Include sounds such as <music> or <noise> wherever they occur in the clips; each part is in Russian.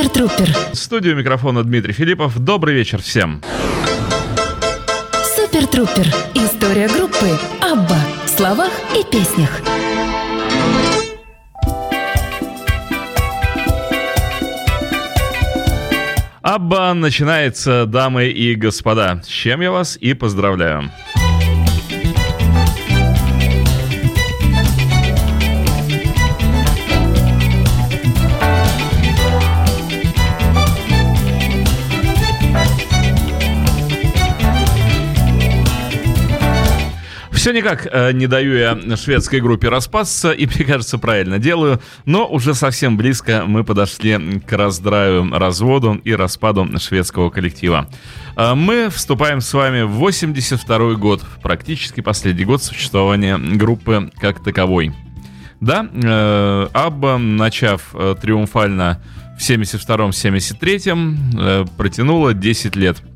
Супер Трупер. Студию микрофона Дмитрий Филиппов. Добрый вечер всем. Супер Трупер. История группы Абба в словах и песнях. Абба начинается, дамы и господа. С чем я вас и поздравляю. Все никак э, не даю я шведской группе распасться, и, мне кажется, правильно делаю, но уже совсем близко мы подошли к раздраю, разводу и распаду шведского коллектива. Э, мы вступаем с вами в 82 год, практически последний год существования группы как таковой. Да, э, Абба, начав триумфально в 72-73, э, протянула 10 лет –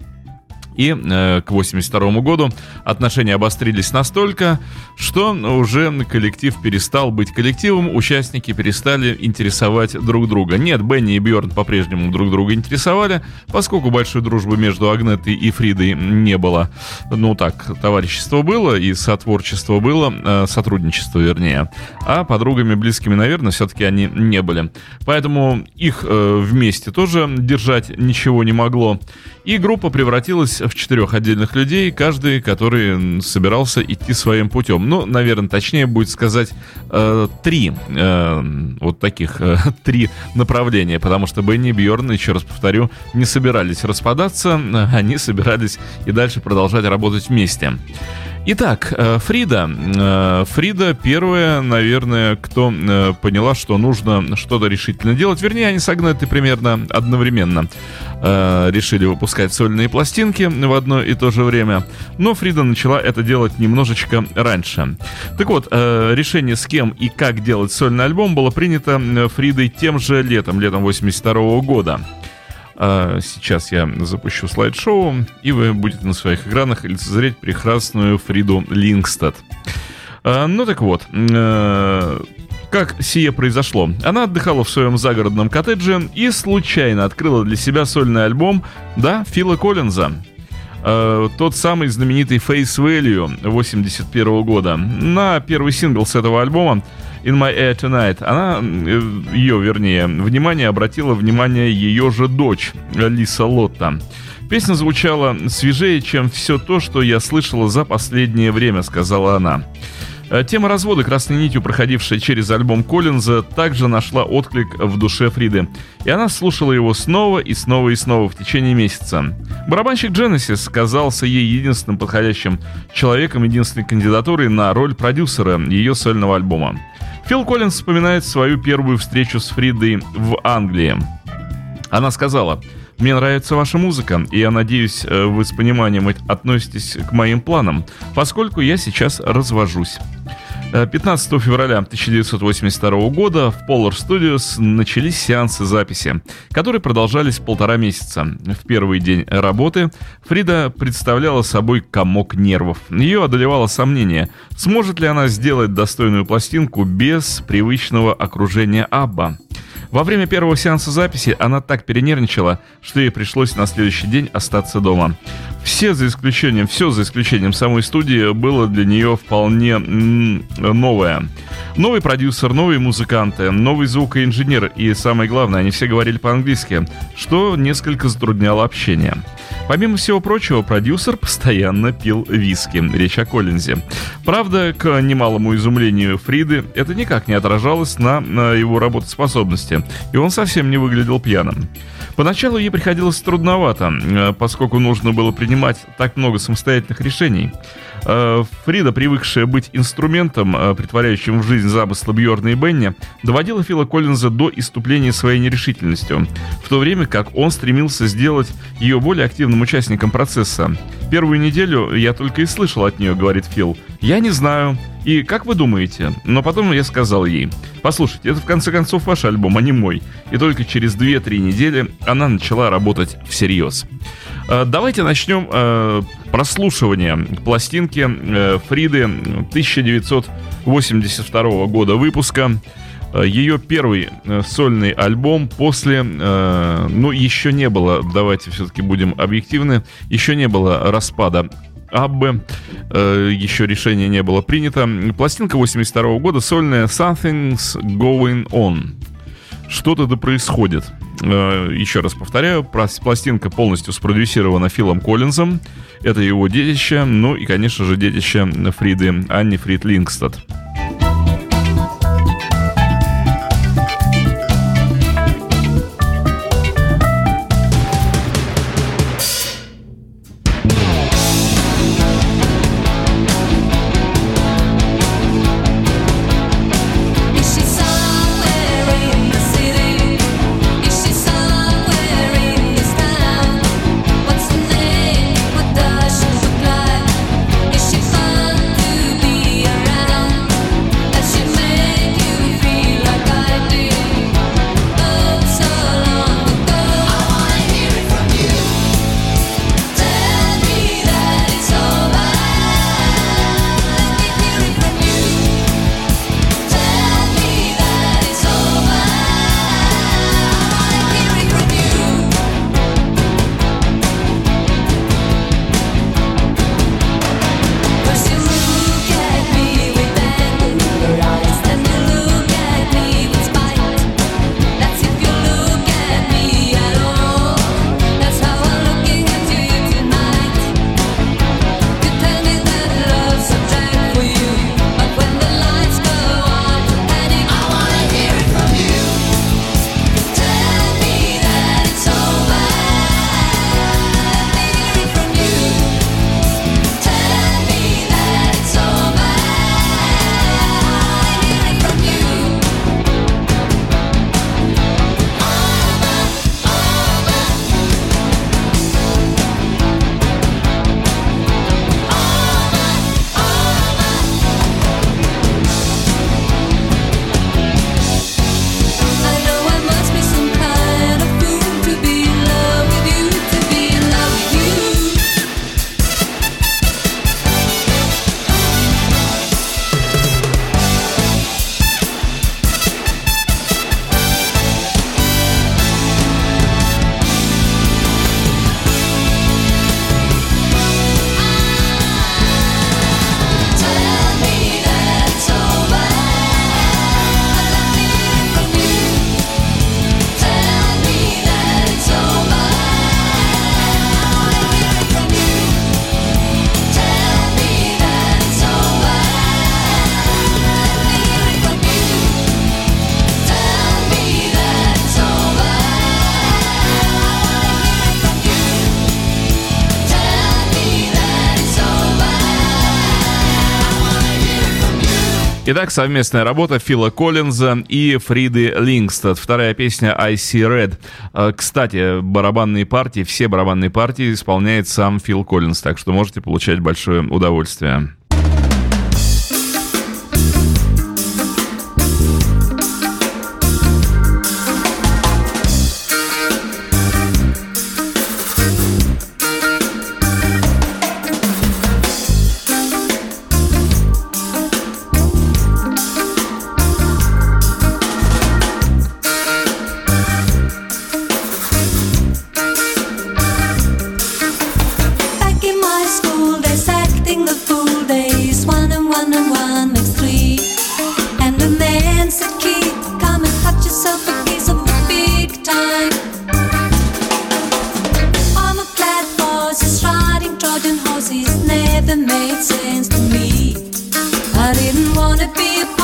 и э, к 82 году отношения обострились настолько, что уже коллектив перестал быть коллективом, участники перестали интересовать друг друга. Нет, Бенни и Бьорн по-прежнему друг друга интересовали, поскольку большой дружбы между Агнетой и Фридой не было. Ну так, товарищество было и сотворчество было, э, сотрудничество вернее. А подругами близкими, наверное, все-таки они не были. Поэтому их э, вместе тоже держать ничего не могло. И группа превратилась в четырех отдельных людей, каждый, который собирался идти своим путем. Ну, наверное, точнее будет сказать э, три э, вот таких, э, <laughs> три направления, потому что Бенни и Бьорн, еще раз повторю, не собирались распадаться, <laughs> они собирались и дальше продолжать работать вместе. Итак, э, Фрида. Э, Фрида первая, наверное, кто э, поняла, что нужно что-то решительно делать. Вернее, они с Агнетой примерно одновременно решили выпускать сольные пластинки в одно и то же время. Но Фрида начала это делать немножечко раньше. Так вот, решение с кем и как делать сольный альбом было принято Фридой тем же летом, летом 82 года. А сейчас я запущу слайд-шоу, и вы будете на своих экранах лицезреть прекрасную Фриду Лингстад. А, ну так вот, э, как сие произошло? Она отдыхала в своем загородном коттедже и случайно открыла для себя сольный альбом, да, Фила Коллинза. Э, тот самый знаменитый Face Value 81 года. На первый сингл с этого альбома In My Air Tonight, она, э, ее, вернее, внимание обратила внимание ее же дочь, Лиса Лотта. Песня звучала свежее, чем все то, что я слышала за последнее время, сказала она. Э, тема развода, красной нитью проходившая через альбом Коллинза, также нашла отклик в душе Фриды. И она слушала его снова и снова и снова в течение месяца. Барабанщик Genesis казался ей единственным подходящим человеком, единственной кандидатурой на роль продюсера ее сольного альбома. Фил Коллинз вспоминает свою первую встречу с Фридой в Англии. Она сказала, «Мне нравится ваша музыка, и я надеюсь, э, вы с пониманием относитесь к моим планам, поскольку я сейчас развожусь». 15 э, февраля 1982 года в Polar Studios начались сеансы записи, которые продолжались полтора месяца. В первый день работы Фрида представляла собой комок нервов. Ее одолевало сомнение, сможет ли она сделать достойную пластинку без привычного окружения Абба. Во время первого сеанса записи она так перенервничала, что ей пришлось на следующий день остаться дома. Все за исключением, все за исключением самой студии было для нее вполне новое. Новый продюсер, новые музыканты, новый звукоинженер и, самое главное, они все говорили по-английски, что несколько затрудняло общение. Помимо всего прочего, продюсер постоянно пил виски, речь о Коллинзе. Правда, к немалому изумлению Фриды, это никак не отражалось на, на его работоспособности, и он совсем не выглядел пьяным. Поначалу ей приходилось трудновато, э, поскольку нужно было принимать так много самостоятельных решений. Э, Фрида, привыкшая быть инструментом, э, притворяющим в жизнь замысла Бьорна и Бенни, доводила Фила Коллинза до иступления своей нерешительностью, в то время как он стремился сделать ее более активным участником процесса. Первую неделю я только и слышал от нее, говорит Фил. Я не знаю. И как вы думаете? Но потом я сказал ей, послушайте, это в конце концов ваш альбом, а не мой. И только через 2-3 недели она начала работать всерьез. Э, давайте начнем э, прослушивание пластинки э, Фриды 1982 года выпуска. Ее первый сольный альбом после, ну, еще не было, давайте все-таки будем объективны, еще не было распада Аббы. Еще решение не было принято. Пластинка 82 года, сольная Something's Going On. Что-то да происходит. Еще раз повторяю, пластинка полностью спродюсирована Филом Коллинзом. Это его детище, ну и, конечно же, детище Фриды Анни Фрид Лингстад. Итак, совместная работа Фила Коллинза и Фриды Лингстад. Вторая песня «I See Red». Э, кстати, барабанные партии, все барабанные партии исполняет сам Фил Коллинз, так что можете получать большое удовольствие. nothing made sense to me. I didn't wanna be a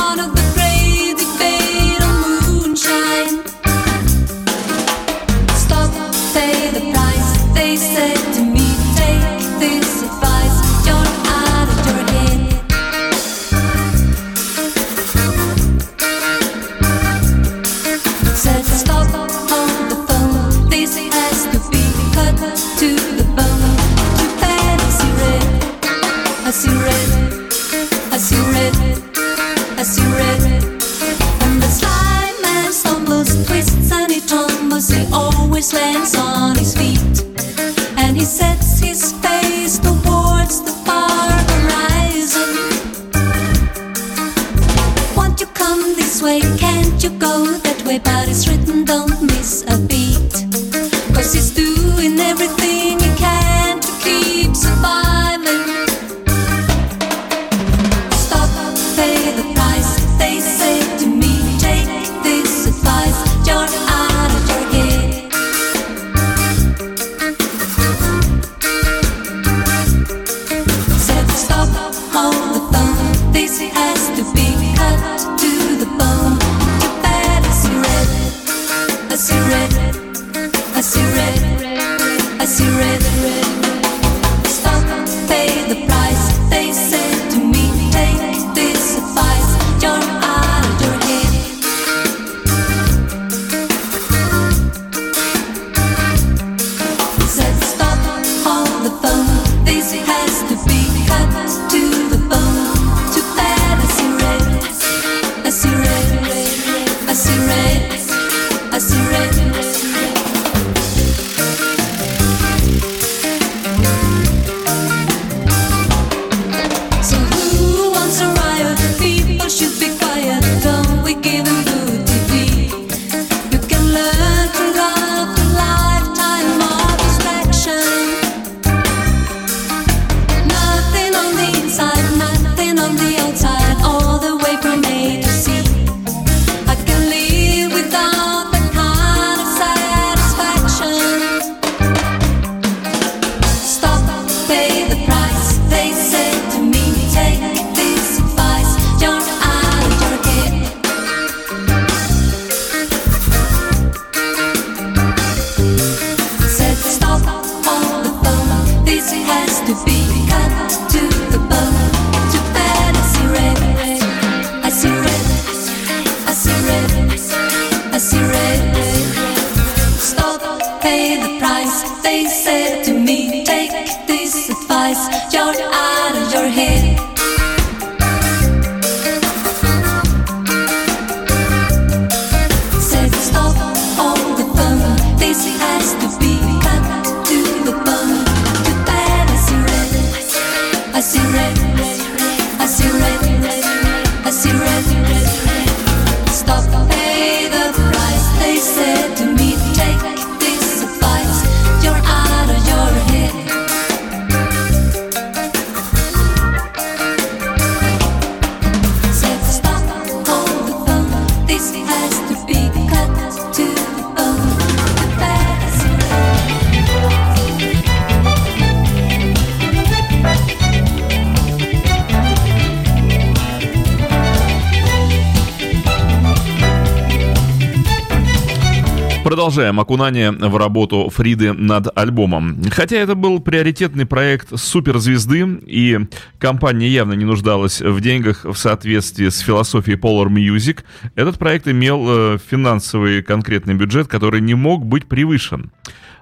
Продолжаем окунание в работу Фриды над альбомом. Хотя это был приоритетный проект суперзвезды, и компания явно не нуждалась в деньгах в соответствии с философией Polar Music, этот проект имел э, финансовый конкретный бюджет, который не мог быть превышен.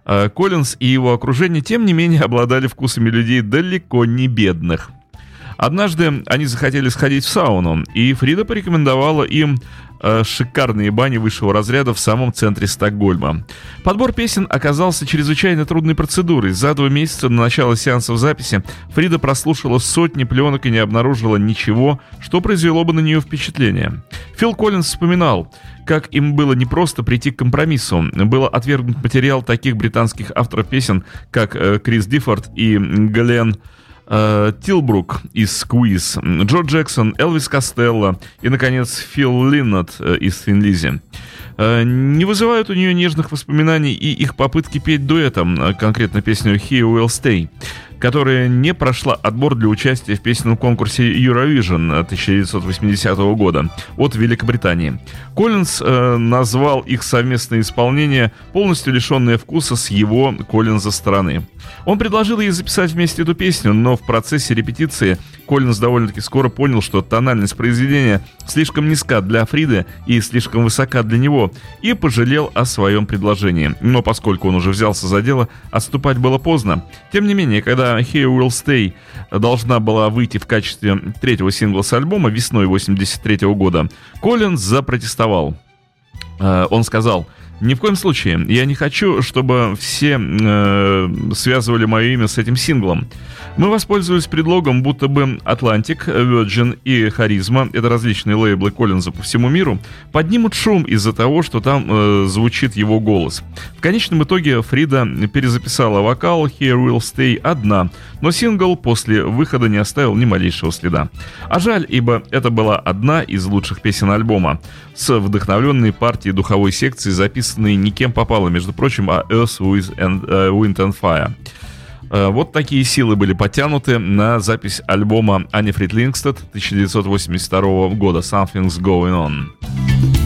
Э, Коллинз и его окружение, тем не менее, <laughs> обладали вкусами людей далеко не бедных. Однажды они захотели сходить в сауну, и Фрида порекомендовала им шикарные бани высшего разряда в самом центре Стокгольма. Подбор песен оказался чрезвычайно трудной процедурой. За два месяца на начало сеансов записи Фрида прослушала сотни пленок и не обнаружила ничего, что произвело бы на нее впечатление. Фил Коллинз вспоминал, как им было непросто прийти к компромиссу. Было отвергнут материал таких британских авторов песен, как э, Крис Диффорд и Гален э, Тилбрук из Сквиз, Джо Джексон, Элвис Костелло и, наконец, Фил Линнет э, из Финлизи. Э, не вызывают у нее нежных воспоминаний и их попытки петь дуэтом, э, конкретно песню «He Will Stay» которая не прошла отбор для участия в песенном конкурсе Eurovision 1980 года от Великобритании. Коллинз э, назвал их совместное исполнение полностью лишенное вкуса с его Коллинза стороны. Он предложил ей записать вместе эту песню, но в процессе репетиции Коллинз довольно-таки скоро понял, что тональность произведения слишком низка для Фриды и слишком высока для него, и пожалел о своем предложении. Но поскольку он уже взялся за дело, отступать было поздно. Тем не менее, когда Here Will Stay должна была выйти в качестве третьего сингла с альбома весной 83 года, Коллинз запротестовал. Э, он сказал, ни в коем случае. Я не хочу, чтобы все э, связывали мое имя с этим синглом. Мы воспользовались предлогом, будто бы Atlantic, Virgin и Харизма, это различные лейблы Коллинза по всему миру, поднимут шум из-за того, что там э, звучит его голос. В конечном итоге Фрида перезаписала вокал Here Will Stay одна, но сингл после выхода не оставил ни малейшего следа. А жаль, ибо это была одна из лучших песен альбома, с вдохновленной партией духовой секции, записанной никем попало, между прочим, а Earth, and, uh, Wind and Fire. Uh, вот такие силы были потянуты на запись альбома Ани Фрид Лингстед 1982 года «Something's Going On».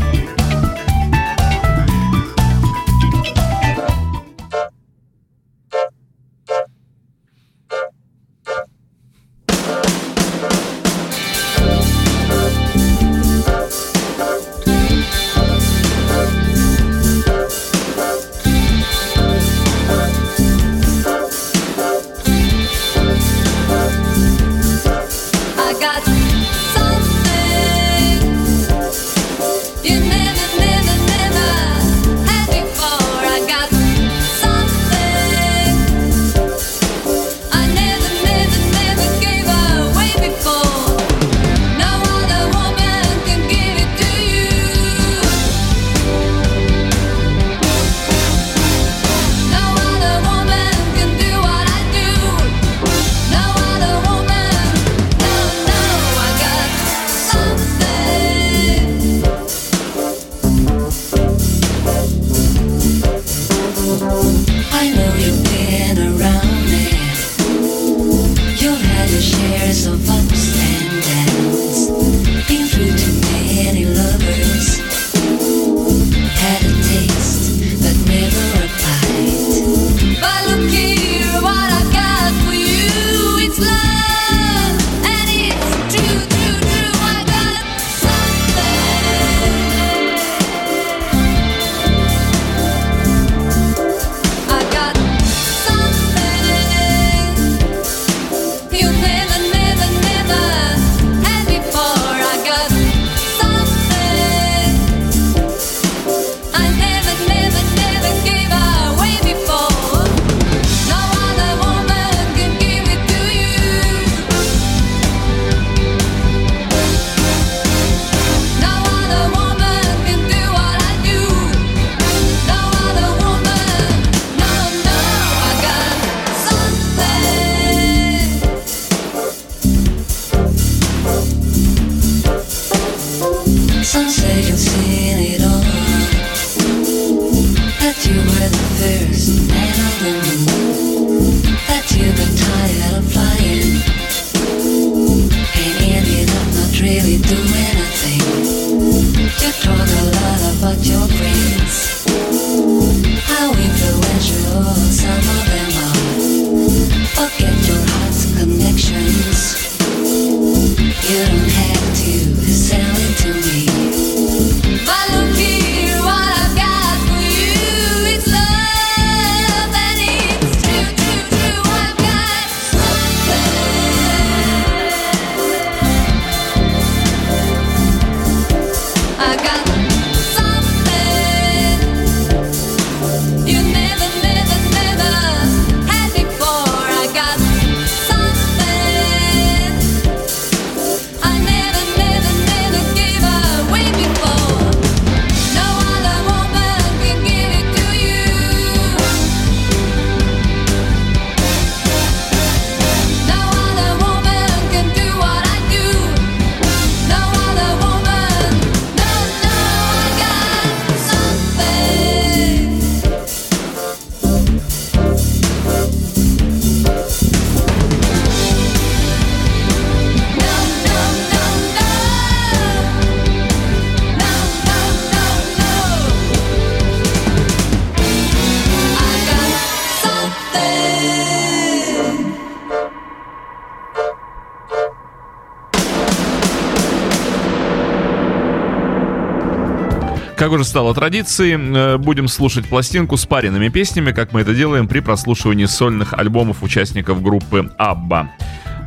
Уже стало традицией, э, будем слушать пластинку с паренными песнями, как мы это делаем при прослушивании сольных альбомов участников группы «Абба».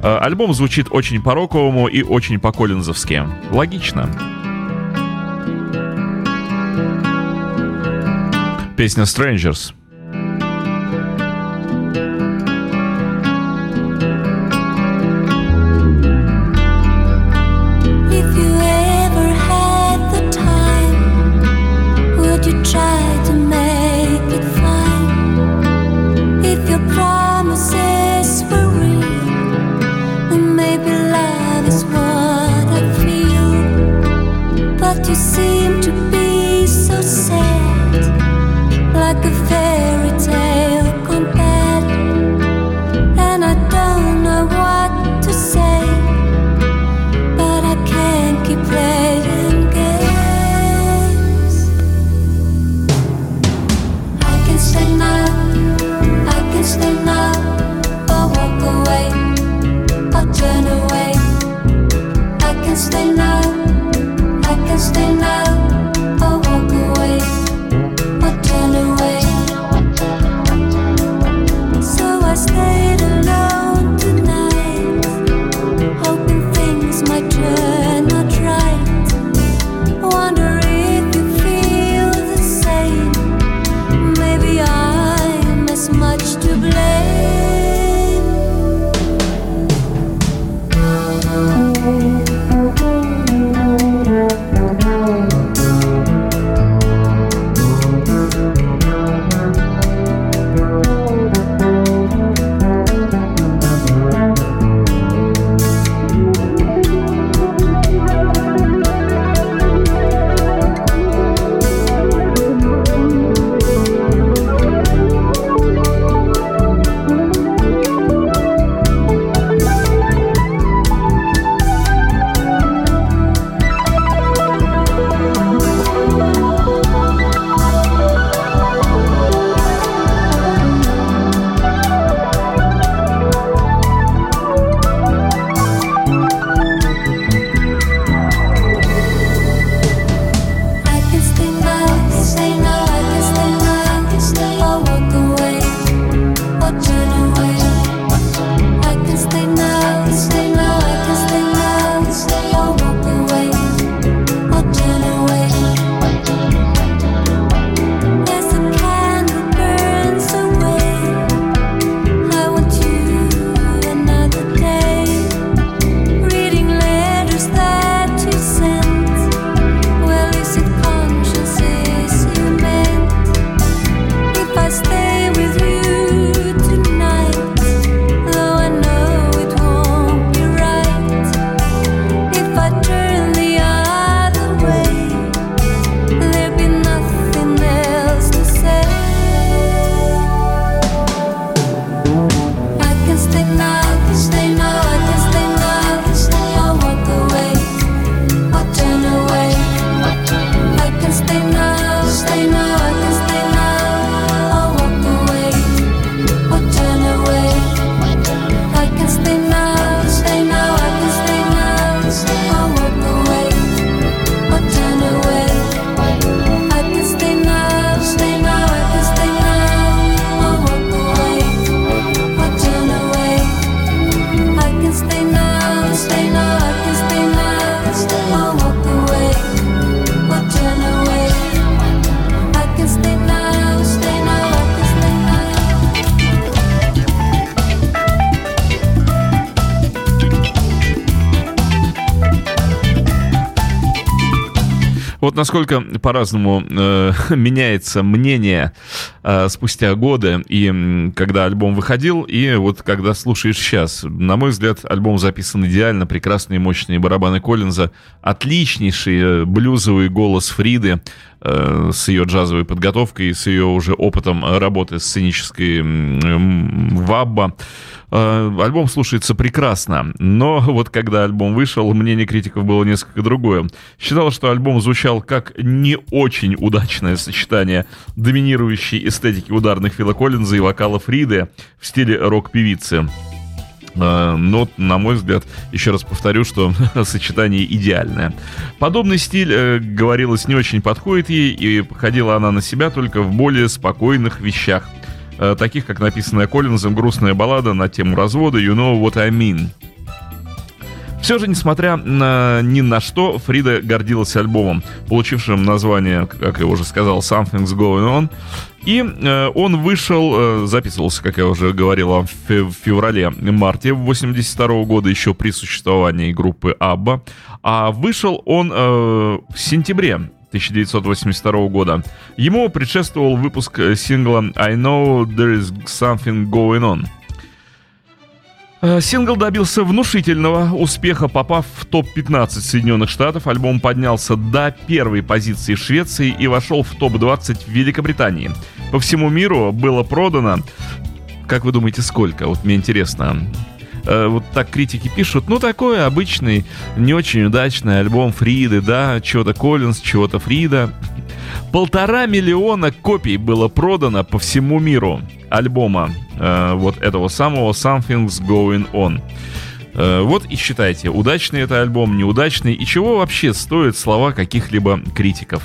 Э, альбом звучит очень по-роковому и очень по-коллинзовски. Логично. Песня «Strangers». Насколько по-разному э, <laughs> меняется мнение э, спустя годы, и когда альбом выходил, и вот когда слушаешь сейчас. На мой взгляд, альбом записан идеально, прекрасные мощные барабаны Коллинза, отличнейший э, блюзовый голос Фриды, с ее джазовой подготовкой, с ее уже опытом работы сценической вабба. Э, альбом слушается прекрасно, но вот когда альбом вышел, мнение критиков было несколько другое. Считал, что альбом звучал как не очень удачное сочетание доминирующей эстетики ударных Фила Коллинза и вокала Фриды в стиле рок-певицы. Э, но, на мой взгляд, еще раз повторю, что <laughs> сочетание идеальное. Подобный стиль, э, говорилось, не очень подходит ей, и походила она на себя только в более спокойных вещах, э, таких как написанная Коллинзом грустная баллада на тему развода «You know what I mean». Все же, несмотря на ни на что, Фрида гордилась альбомом, получившим название, как я уже сказал, Something's Going On. И э, он вышел, э, записывался, как я уже говорил, в, в феврале-марте 82 года, еще при существовании группы Абба. А вышел он э, в сентябре 1982 года. Ему предшествовал выпуск сингла I Know There Is Something Going On. Э, сингл добился внушительного успеха, попав в топ-15 Соединенных Штатов. Альбом поднялся до первой позиции в Швеции и вошел в топ-20 в Великобритании. По всему миру было продано, как вы думаете, сколько? Вот мне интересно. Э, вот так критики пишут, ну такой обычный, не очень удачный альбом Фриды, да, чего-то Коллинз, чего-то Фрида. Полтора миллиона копий было продано по всему миру альбома э, вот этого самого Something's Going On. Э, вот и считайте, удачный это альбом, неудачный, и чего вообще стоят слова каких-либо критиков.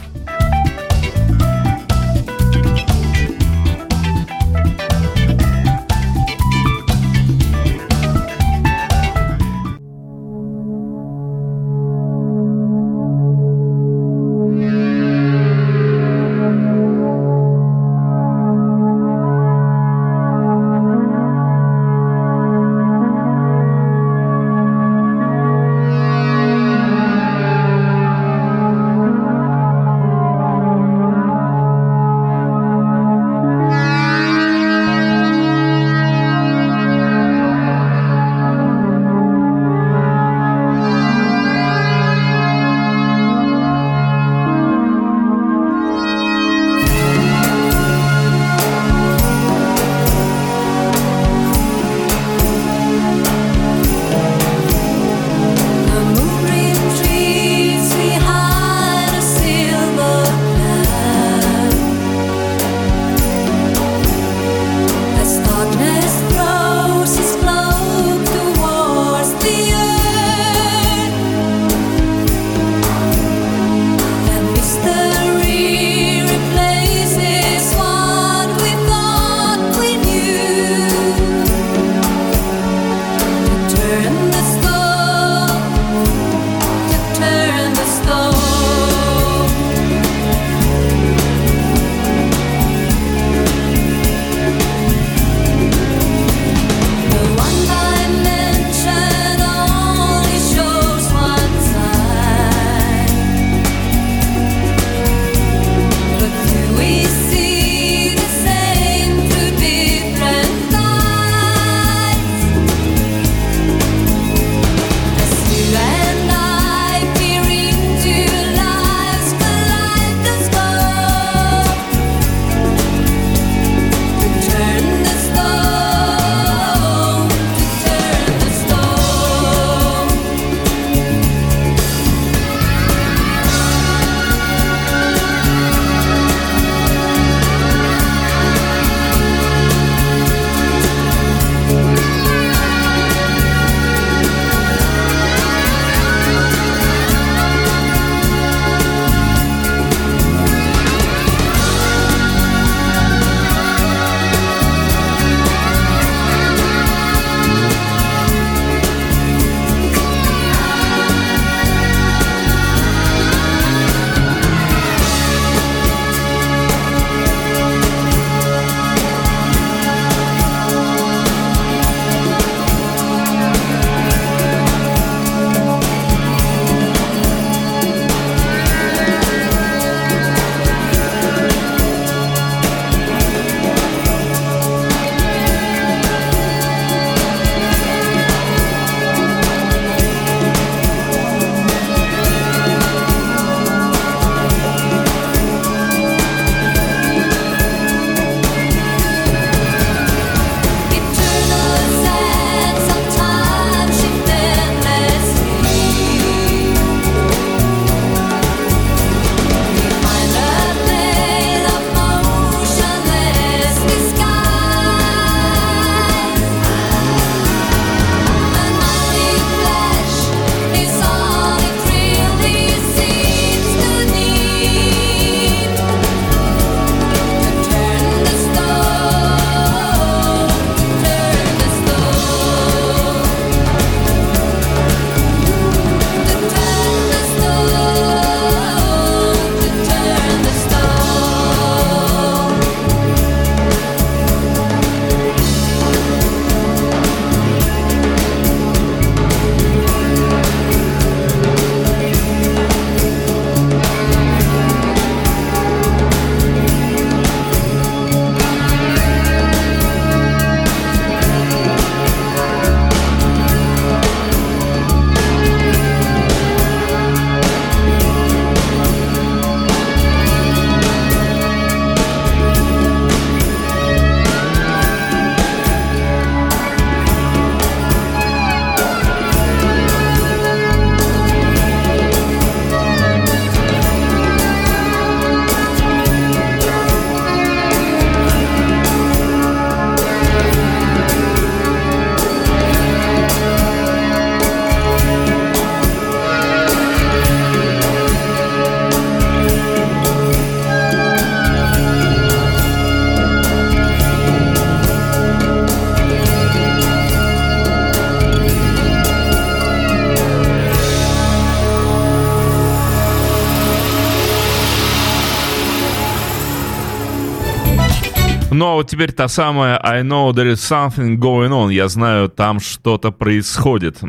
Ну а вот теперь та самая I know there is something going on. Я знаю, там что-то происходит.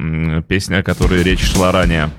Песня, о которой речь шла ранее.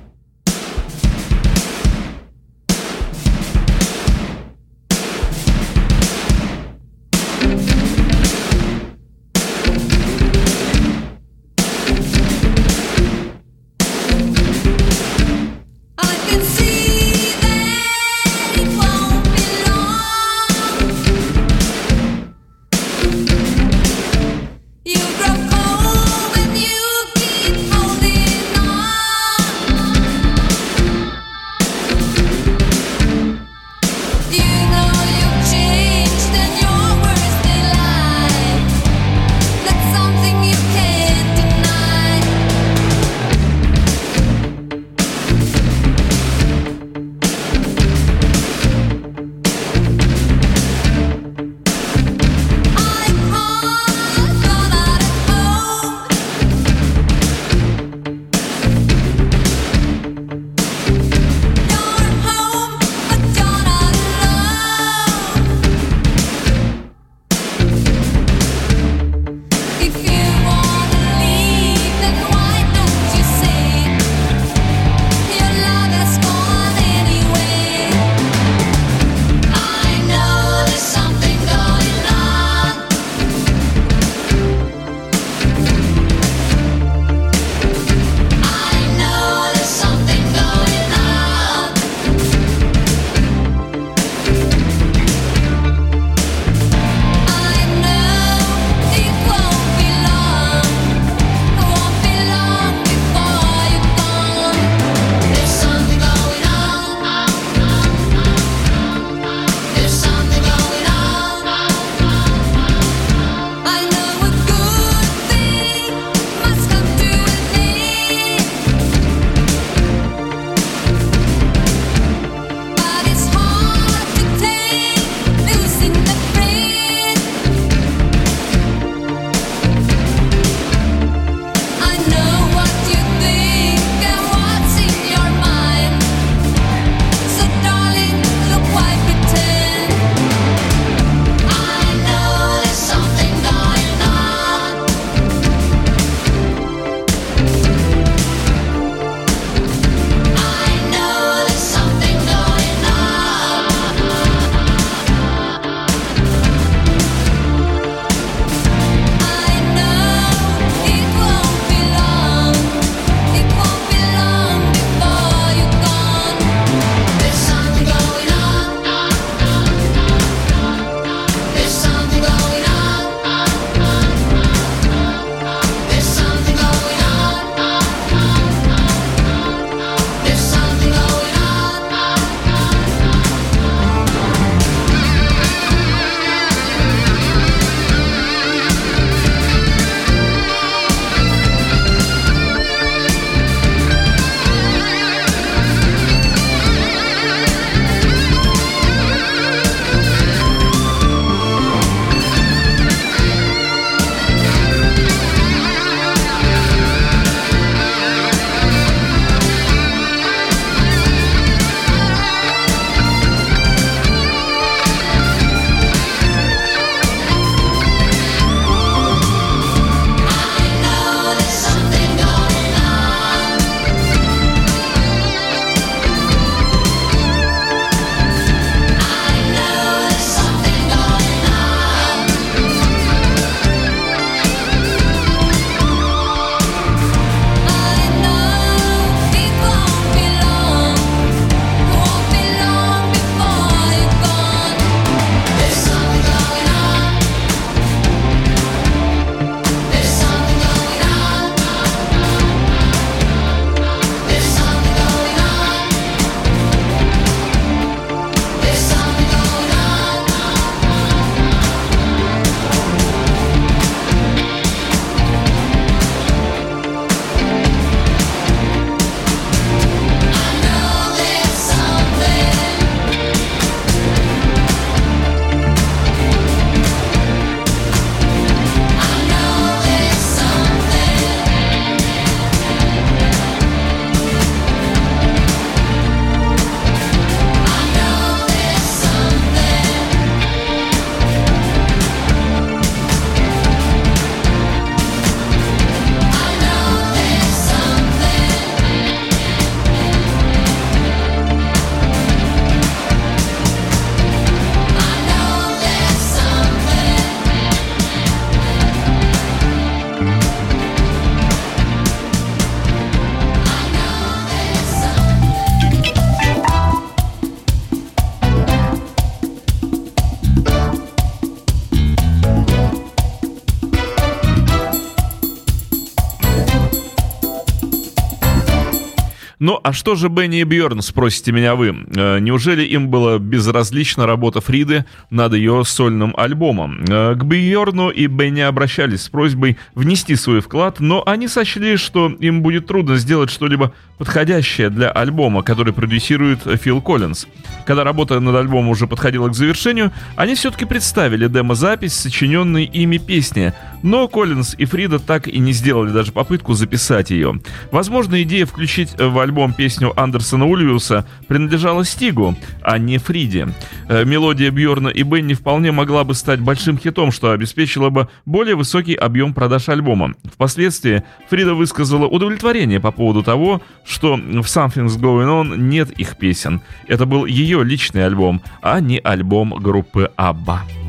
Ну, а что же Бенни и Бьорн, спросите меня вы? Э, неужели им было безразлична работа Фриды над ее сольным альбомом? Э, к Бьорну и Бенни обращались с просьбой внести свой вклад, но они сочли, что им будет трудно сделать что-либо подходящее для альбома, который продюсирует Фил Коллинз. Когда работа над альбомом уже подходила к завершению, они все-таки представили демозапись, сочиненной ими песни, но Коллинз и Фрида так и не сделали даже попытку записать ее. Возможно, идея включить в альбом песню Андерсона Ульвиуса принадлежала Стигу, а не Фриде. Э, мелодия Бьорна и Бенни вполне могла бы стать большим хитом, что обеспечило бы более высокий объем продаж альбома. Впоследствии Фрида высказала удовлетворение по поводу того, что в Something's Going On нет их песен. Это был ее личный альбом, а не альбом группы ABBA.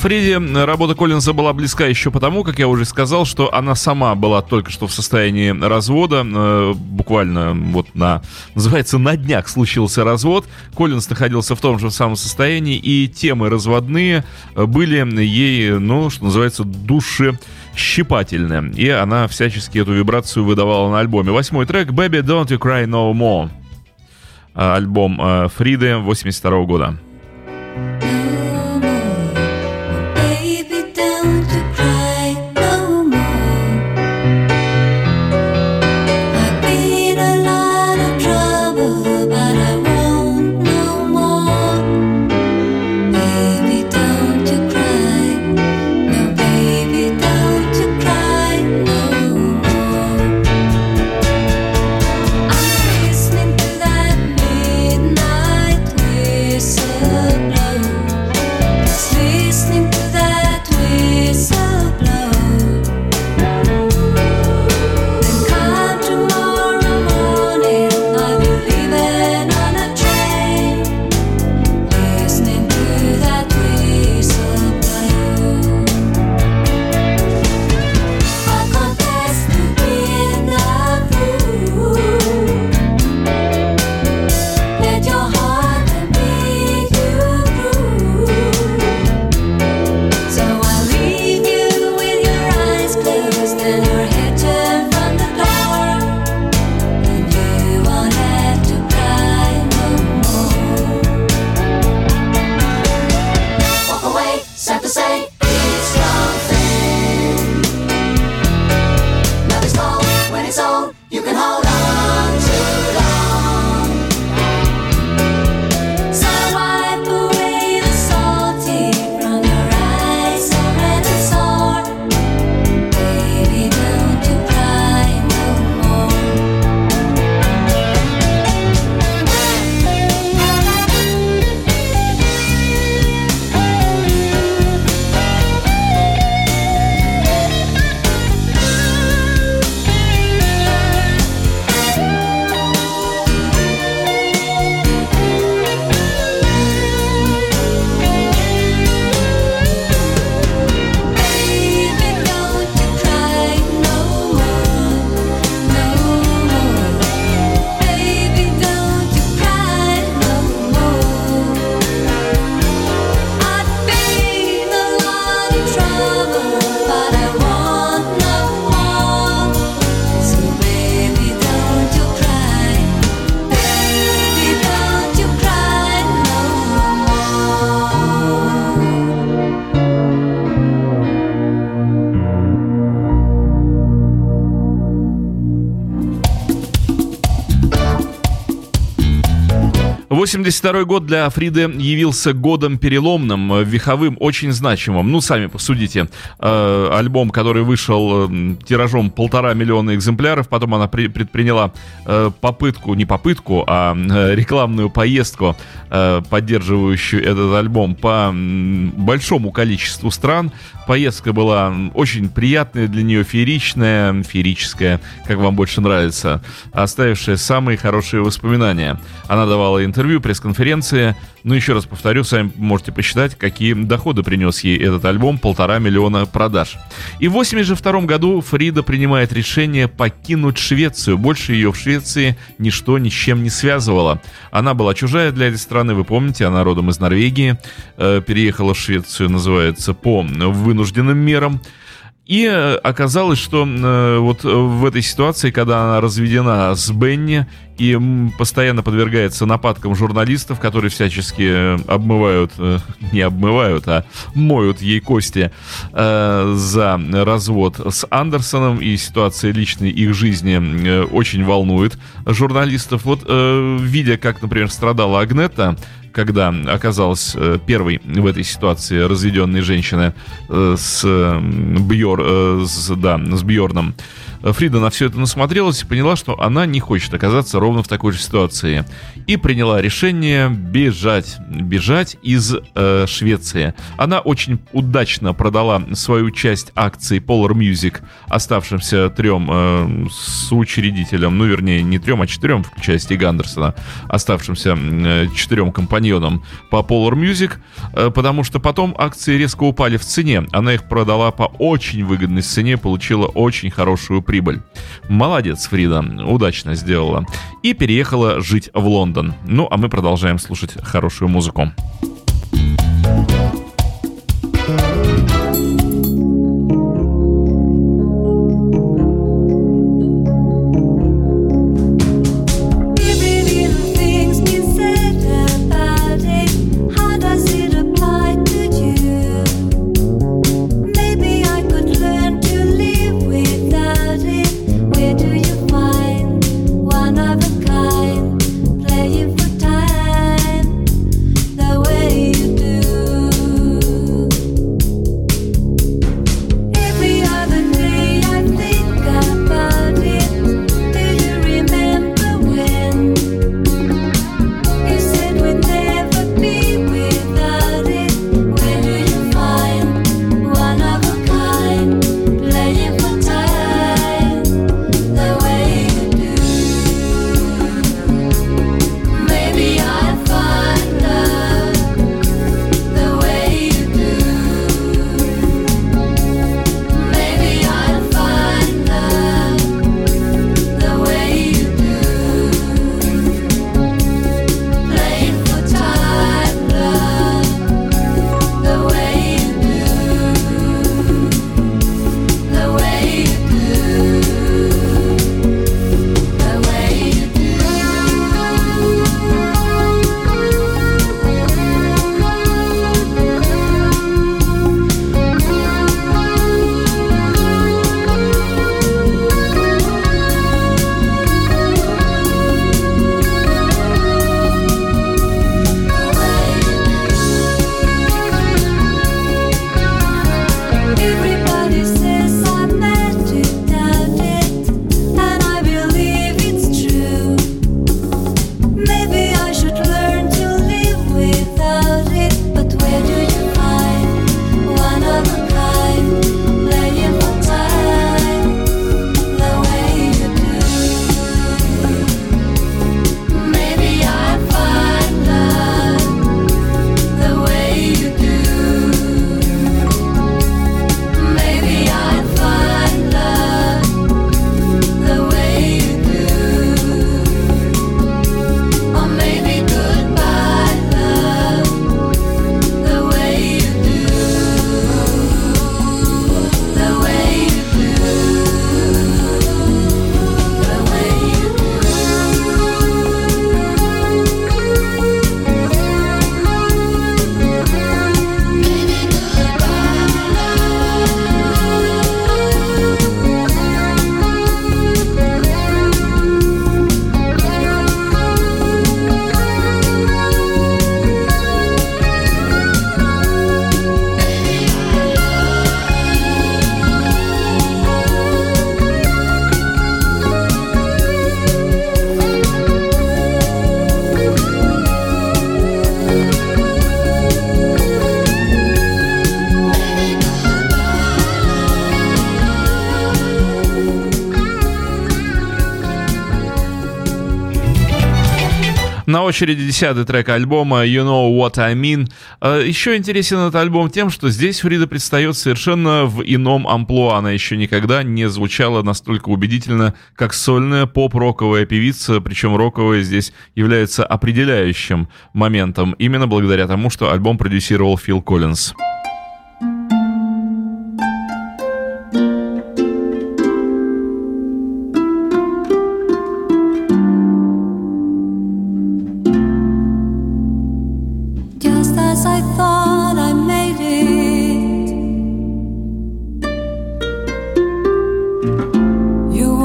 Фредди, работа Коллинза была близка еще потому, как я уже сказал, что она сама была только что в состоянии развода. Э, буквально вот на, называется, на днях случился развод. Коллинз находился в том же самом состоянии, и темы разводные были ей, ну, что называется, душещипательны. И она всячески эту вибрацию выдавала на альбоме. Восьмой трек «Baby, don't you cry no more». А, альбом э, Фриды 82 года. В 82 год для Фриды явился годом переломным, э, веховым, очень значимым. Ну, сами посудите. Э, альбом, который вышел э, тиражом полтора миллиона экземпляров, потом она при, предприняла э, попытку, не попытку, а рекламную поездку, поддерживающую этот альбом по большому количеству стран. Поездка была очень приятная для нее, фееричная, феерическая, как вам больше нравится, оставившая самые хорошие воспоминания. Она давала интервью пресс-конференции. Ну, еще раз повторю, сами можете посчитать, какие доходы принес ей этот альбом, полтора миллиона продаж. И в 1982 году Фрида принимает решение покинуть Швецию. Больше ее в Швеции ничто ни с чем не связывало. Она была чужая для этой страны, вы помните, она родом из Норвегии, э, переехала в Швецию, называется, по вынужденным мерам. И э, оказалось, что э, вот в этой ситуации, когда она разведена с Бенни и постоянно подвергается нападкам журналистов, которые всячески э, обмывают, <laughs> не обмывают, а моют ей кости за развод с Андерсоном, и ситуация личной их жизни очень волнует журналистов. Вот видя, как, например, страдала Агнета, когда оказалась э, первой в этой ситуации разведенной женщина э, с Бьор, э, с, да, с Бьорном, Э, Фрида на все это насмотрелась и поняла, что она не хочет оказаться ровно в такой же ситуации. И приняла решение бежать, бежать из э, Швеции. Она очень удачно продала свою часть акций Polar Music оставшимся трем э, соучредителям, ну вернее не трем, а четырем в части Гандерсона, оставшимся э, четырем компаньонам по Polar Music, э, потому что потом акции резко упали в цене. Она их продала по очень выгодной цене, получила очень хорошую прибыль. Молодец, Фрида, удачно сделала. И переехала жить в Лондон. Ну, а мы продолжаем слушать хорошую музыку. thank you очереди десятый трек альбома You Know What I Mean. А, еще интересен этот альбом тем, что здесь Фрида предстает совершенно в ином амплуа. Она еще никогда не звучала настолько убедительно, как сольная поп-роковая певица, причем роковая здесь является определяющим моментом, именно благодаря тому, что альбом продюсировал Фил Коллинз.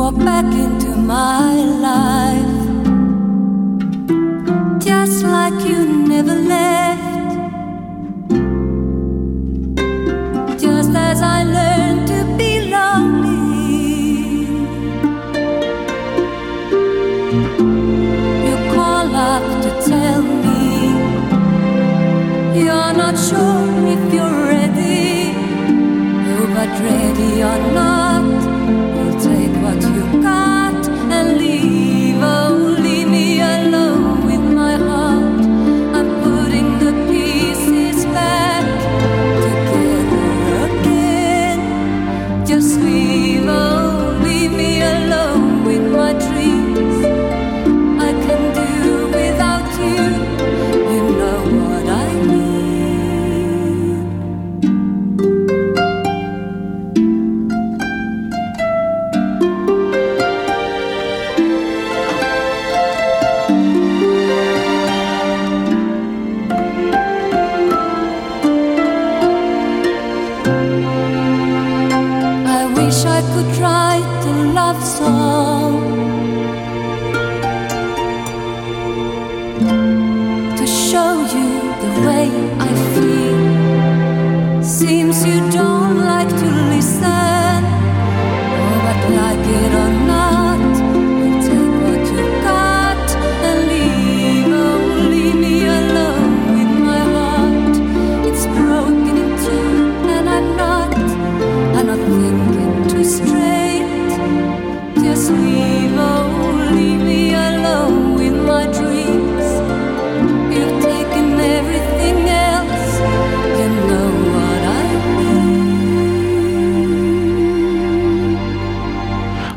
walk back into my life just like you never left. Just as I learned to be lonely, you call up to tell me you're not sure if you're ready, oh, but ready or not.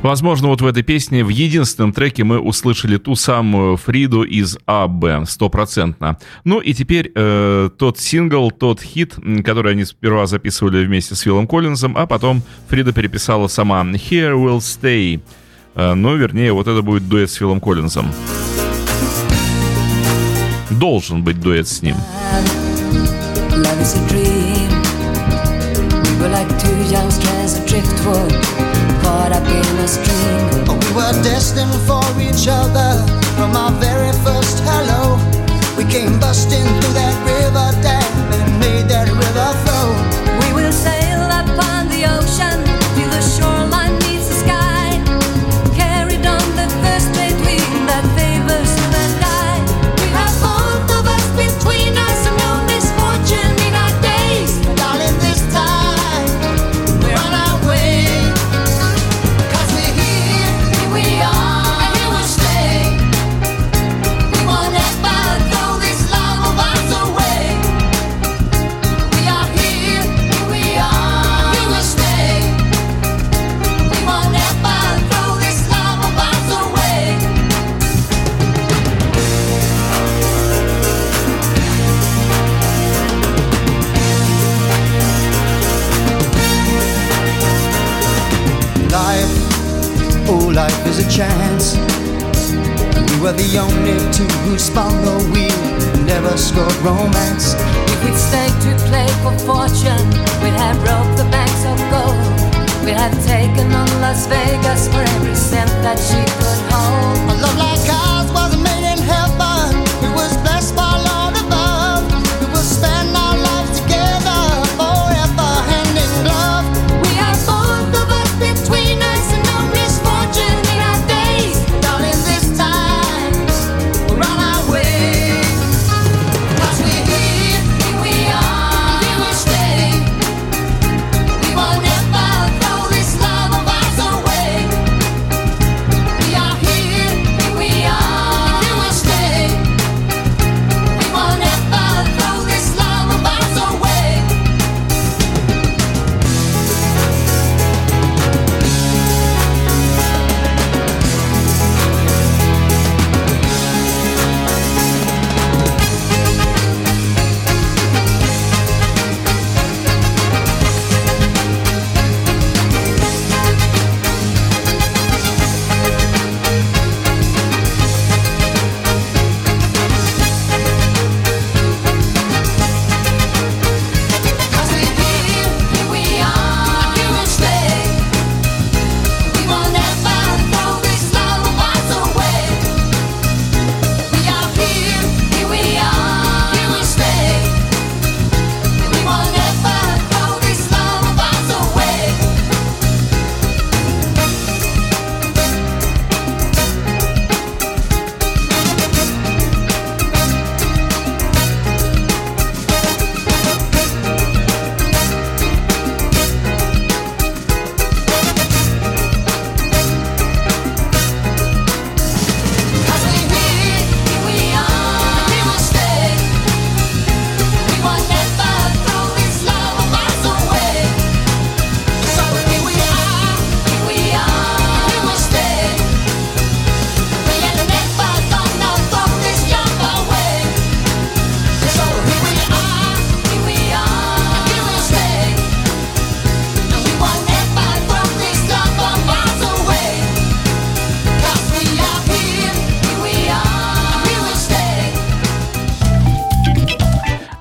Возможно, вот в этой песне, в единственном треке мы услышали ту самую Фриду из АБ, стопроцентно. Ну и теперь э, тот сингл, тот хит, который они сперва записывали вместе с Филом Коллинзом, а потом Фрида переписала сама «Here Will Stay». Э, ну, вернее, вот это будет дуэт с Филом Коллинзом. Должен быть дуэт с ним. We were like two young strands chance. We were the only two who spun the wheel, never scored romance. If we'd stayed to play for fortune, we'd have robbed the banks of gold. We'd have taken on Las Vegas for every cent that she could hold. A love like ours wasn't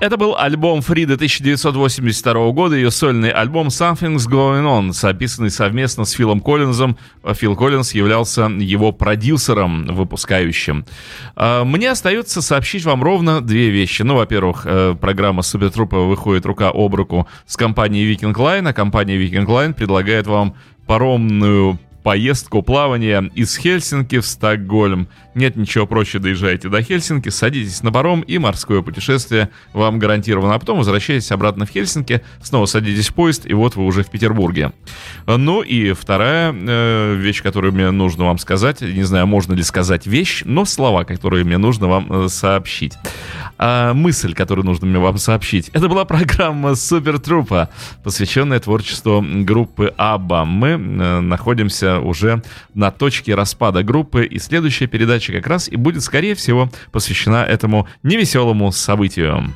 Это был альбом Фриды 1982 года, ее сольный альбом Something's Going On, записанный совместно с Филом Коллинзом. Фил Коллинз являлся его продюсером, выпускающим. А, мне остается сообщить вам ровно две вещи. Ну, во-первых, э, программа Супертрупа выходит рука об руку с компанией Viking Line, а компания Viking Line предлагает вам паромную поездку плавания из Хельсинки в Стокгольм. Нет ничего проще, доезжайте до Хельсинки, садитесь на паром и морское путешествие вам гарантировано. А потом возвращаетесь обратно в Хельсинки, снова садитесь в поезд, и вот вы уже в Петербурге. Ну и вторая э, вещь, которую мне нужно вам сказать, не знаю, можно ли сказать вещь, но слова, которые мне нужно вам э, сообщить. А мысль, которую нужно мне вам сообщить. Это была программа Супер Трупа, посвященная творчеству группы Абба. Мы э, находимся уже на точке распада группы, и следующая передача как раз и будет, скорее всего, посвящена этому невеселому событию.